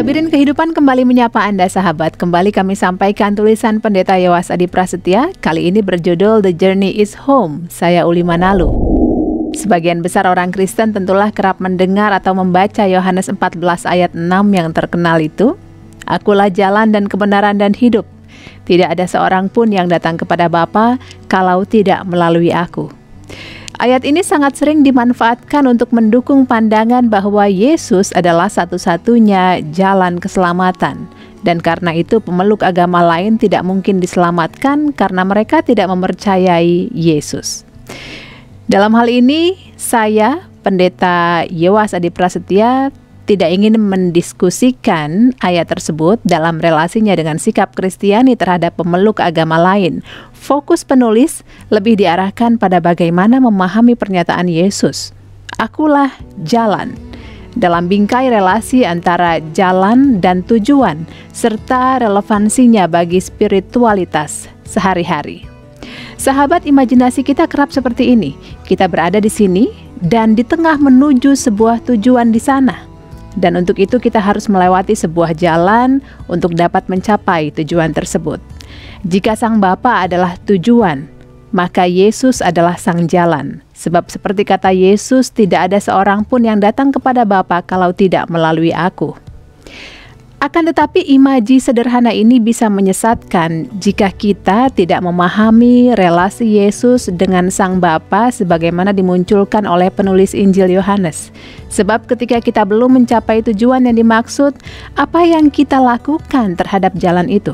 Labirin Kehidupan kembali menyapa Anda sahabat. Kembali kami sampaikan tulisan Pendeta Yowas Adi Prasetya. Kali ini berjudul The Journey is Home. Saya Uli Manalu. Sebagian besar orang Kristen tentulah kerap mendengar atau membaca Yohanes 14 ayat 6 yang terkenal itu. Akulah jalan dan kebenaran dan hidup. Tidak ada seorang pun yang datang kepada Bapa kalau tidak melalui aku. Ayat ini sangat sering dimanfaatkan untuk mendukung pandangan bahwa Yesus adalah satu-satunya jalan keselamatan. Dan karena itu pemeluk agama lain tidak mungkin diselamatkan karena mereka tidak mempercayai Yesus. Dalam hal ini, saya, Pendeta Yewas Adi Prasetya, tidak ingin mendiskusikan ayat tersebut dalam relasinya dengan sikap Kristiani terhadap pemeluk agama lain, Fokus penulis lebih diarahkan pada bagaimana memahami pernyataan Yesus. Akulah jalan. Dalam bingkai relasi antara jalan dan tujuan serta relevansinya bagi spiritualitas sehari-hari. Sahabat imajinasi kita kerap seperti ini. Kita berada di sini dan di tengah menuju sebuah tujuan di sana. Dan untuk itu kita harus melewati sebuah jalan untuk dapat mencapai tujuan tersebut. Jika Sang Bapa adalah tujuan, maka Yesus adalah sang jalan. Sebab seperti kata Yesus, tidak ada seorang pun yang datang kepada Bapa kalau tidak melalui aku. Akan tetapi imaji sederhana ini bisa menyesatkan jika kita tidak memahami relasi Yesus dengan Sang Bapa sebagaimana dimunculkan oleh penulis Injil Yohanes. Sebab ketika kita belum mencapai tujuan yang dimaksud, apa yang kita lakukan terhadap jalan itu?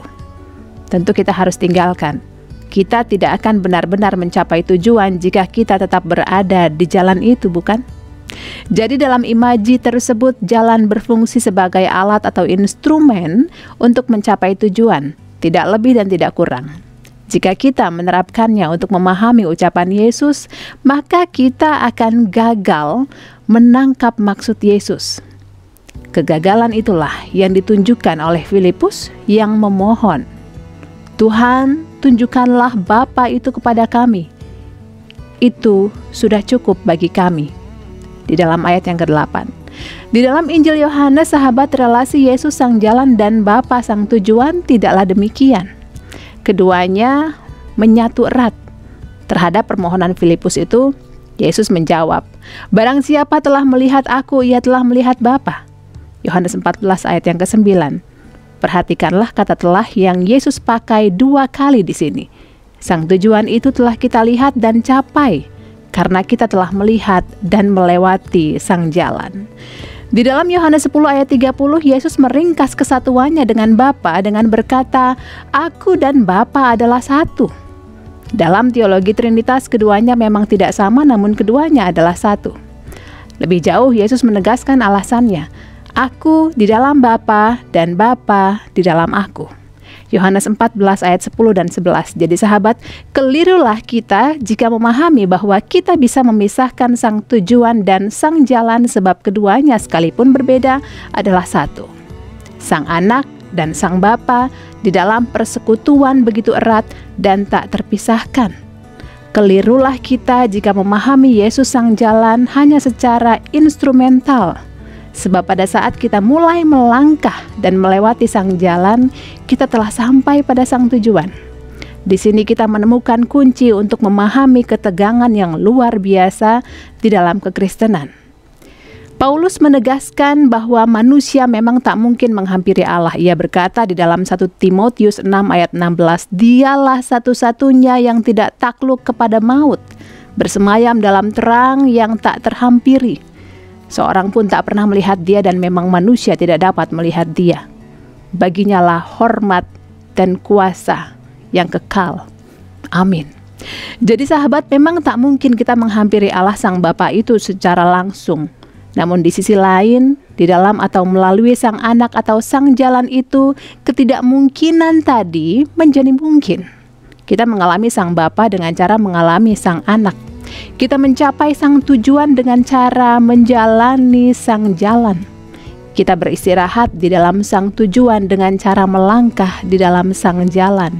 tentu kita harus tinggalkan. Kita tidak akan benar-benar mencapai tujuan jika kita tetap berada di jalan itu, bukan? Jadi, dalam imaji tersebut, jalan berfungsi sebagai alat atau instrumen untuk mencapai tujuan, tidak lebih dan tidak kurang. Jika kita menerapkannya untuk memahami ucapan Yesus, maka kita akan gagal menangkap maksud Yesus. Kegagalan itulah yang ditunjukkan oleh Filipus yang memohon Tuhan, tunjukkanlah Bapa itu kepada kami. Itu sudah cukup bagi kami. Di dalam ayat yang ke-8. Di dalam Injil Yohanes, sahabat relasi Yesus sang jalan dan Bapa sang tujuan tidaklah demikian. Keduanya menyatu erat. Terhadap permohonan Filipus itu, Yesus menjawab, Barang siapa telah melihat aku, ia telah melihat Bapa. Yohanes 14 ayat yang ke-9. Perhatikanlah kata telah yang Yesus pakai dua kali di sini. Sang tujuan itu telah kita lihat dan capai karena kita telah melihat dan melewati sang jalan. Di dalam Yohanes 10 ayat 30, Yesus meringkas kesatuannya dengan Bapa dengan berkata, Aku dan Bapa adalah satu. Dalam teologi Trinitas keduanya memang tidak sama namun keduanya adalah satu. Lebih jauh Yesus menegaskan alasannya, Aku di dalam Bapa dan Bapa di dalam aku. Yohanes 14 ayat 10 dan 11. Jadi sahabat, kelirulah kita jika memahami bahwa kita bisa memisahkan sang tujuan dan sang jalan sebab keduanya sekalipun berbeda adalah satu. Sang anak dan sang bapa di dalam persekutuan begitu erat dan tak terpisahkan. Kelirulah kita jika memahami Yesus sang jalan hanya secara instrumental Sebab pada saat kita mulai melangkah dan melewati sang jalan, kita telah sampai pada sang tujuan. Di sini kita menemukan kunci untuk memahami ketegangan yang luar biasa di dalam kekristenan. Paulus menegaskan bahwa manusia memang tak mungkin menghampiri Allah. Ia berkata di dalam 1 Timotius 6 ayat 16, "Dialah satu-satunya yang tidak takluk kepada maut, bersemayam dalam terang yang tak terhampiri." Seorang pun tak pernah melihat dia dan memang manusia tidak dapat melihat dia. Baginya lah hormat dan kuasa yang kekal. Amin. Jadi sahabat memang tak mungkin kita menghampiri Allah Sang Bapa itu secara langsung. Namun di sisi lain, di dalam atau melalui sang anak atau sang jalan itu, ketidakmungkinan tadi menjadi mungkin. Kita mengalami sang Bapa dengan cara mengalami sang anak. Kita mencapai sang tujuan dengan cara menjalani sang jalan. Kita beristirahat di dalam sang tujuan dengan cara melangkah di dalam sang jalan.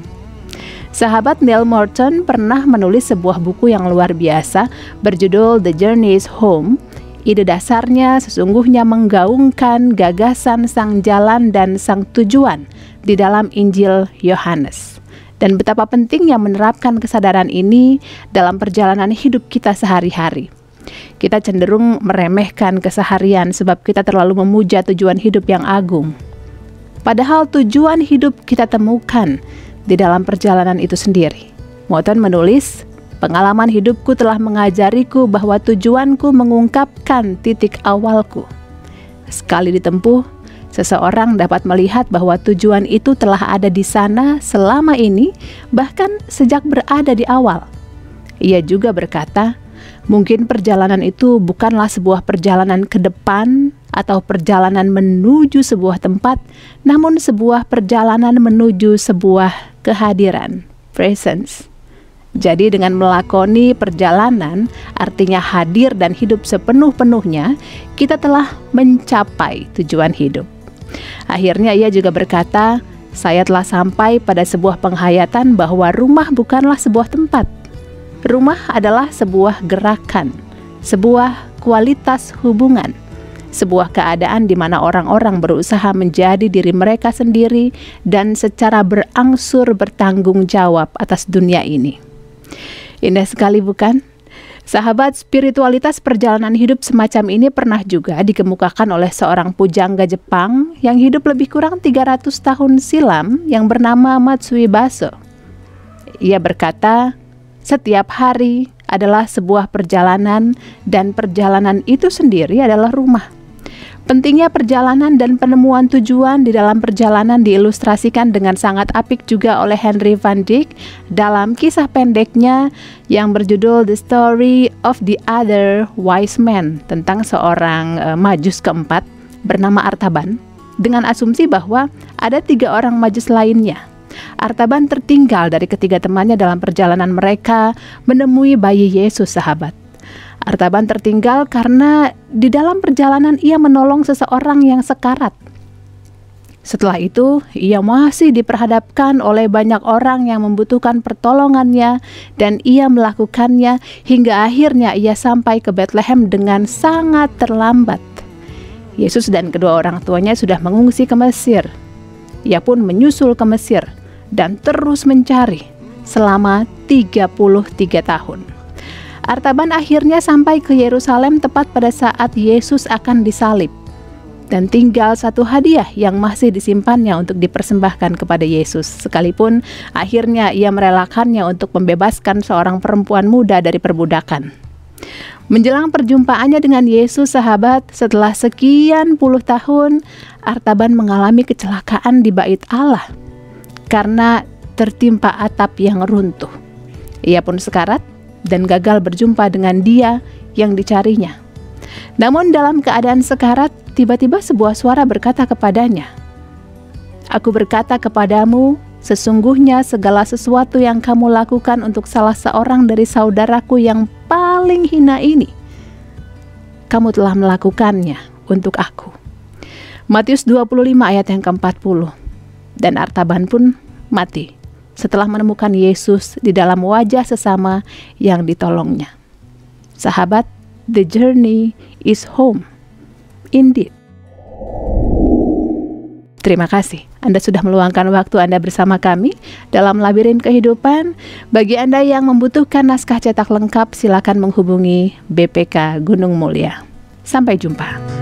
Sahabat Neil Morton pernah menulis sebuah buku yang luar biasa berjudul The Journey is Home. Ide dasarnya sesungguhnya menggaungkan gagasan sang jalan dan sang tujuan di dalam Injil Yohanes. Dan betapa pentingnya menerapkan kesadaran ini dalam perjalanan hidup kita sehari-hari. Kita cenderung meremehkan keseharian sebab kita terlalu memuja tujuan hidup yang agung. Padahal tujuan hidup kita temukan di dalam perjalanan itu sendiri. Moton menulis, Pengalaman hidupku telah mengajariku bahwa tujuanku mengungkapkan titik awalku. Sekali ditempuh, seseorang dapat melihat bahwa tujuan itu telah ada di sana selama ini, bahkan sejak berada di awal. Ia juga berkata, mungkin perjalanan itu bukanlah sebuah perjalanan ke depan atau perjalanan menuju sebuah tempat, namun sebuah perjalanan menuju sebuah kehadiran, presence. Jadi dengan melakoni perjalanan, artinya hadir dan hidup sepenuh-penuhnya, kita telah mencapai tujuan hidup. Akhirnya ia juga berkata, saya telah sampai pada sebuah penghayatan bahwa rumah bukanlah sebuah tempat. Rumah adalah sebuah gerakan, sebuah kualitas hubungan, sebuah keadaan di mana orang-orang berusaha menjadi diri mereka sendiri dan secara berangsur bertanggung jawab atas dunia ini. Indah sekali bukan? Sahabat, spiritualitas perjalanan hidup semacam ini pernah juga dikemukakan oleh seorang pujangga Jepang yang hidup lebih kurang 300 tahun silam yang bernama Matsui Baso. Ia berkata, setiap hari adalah sebuah perjalanan dan perjalanan itu sendiri adalah rumah. Pentingnya perjalanan dan penemuan tujuan di dalam perjalanan diilustrasikan dengan sangat apik juga oleh Henry van Dyck dalam kisah pendeknya yang berjudul The Story of the Other Wise Man tentang seorang uh, majus keempat bernama Artaban dengan asumsi bahwa ada tiga orang majus lainnya. Artaban tertinggal dari ketiga temannya dalam perjalanan mereka menemui bayi Yesus sahabat. Artaban tertinggal karena di dalam perjalanan ia menolong seseorang yang sekarat. Setelah itu, ia masih diperhadapkan oleh banyak orang yang membutuhkan pertolongannya, dan ia melakukannya hingga akhirnya ia sampai ke Bethlehem dengan sangat terlambat. Yesus dan kedua orang tuanya sudah mengungsi ke Mesir. Ia pun menyusul ke Mesir dan terus mencari selama 33 tahun. Artaban akhirnya sampai ke Yerusalem tepat pada saat Yesus akan disalib. Dan tinggal satu hadiah yang masih disimpannya untuk dipersembahkan kepada Yesus, sekalipun akhirnya ia merelakannya untuk membebaskan seorang perempuan muda dari perbudakan. Menjelang perjumpaannya dengan Yesus, sahabat, setelah sekian puluh tahun, Artaban mengalami kecelakaan di bait Allah karena tertimpa atap yang runtuh. Ia pun sekarat dan gagal berjumpa dengan dia yang dicarinya. Namun dalam keadaan sekarat, tiba-tiba sebuah suara berkata kepadanya, Aku berkata kepadamu, sesungguhnya segala sesuatu yang kamu lakukan untuk salah seorang dari saudaraku yang paling hina ini, kamu telah melakukannya untuk aku. Matius 25 ayat yang ke-40 Dan Artaban pun mati setelah menemukan Yesus di dalam wajah sesama yang ditolongnya. Sahabat, the journey is home. Indeed. Terima kasih Anda sudah meluangkan waktu Anda bersama kami dalam labirin kehidupan. Bagi Anda yang membutuhkan naskah cetak lengkap, silakan menghubungi BPK Gunung Mulia. Sampai jumpa.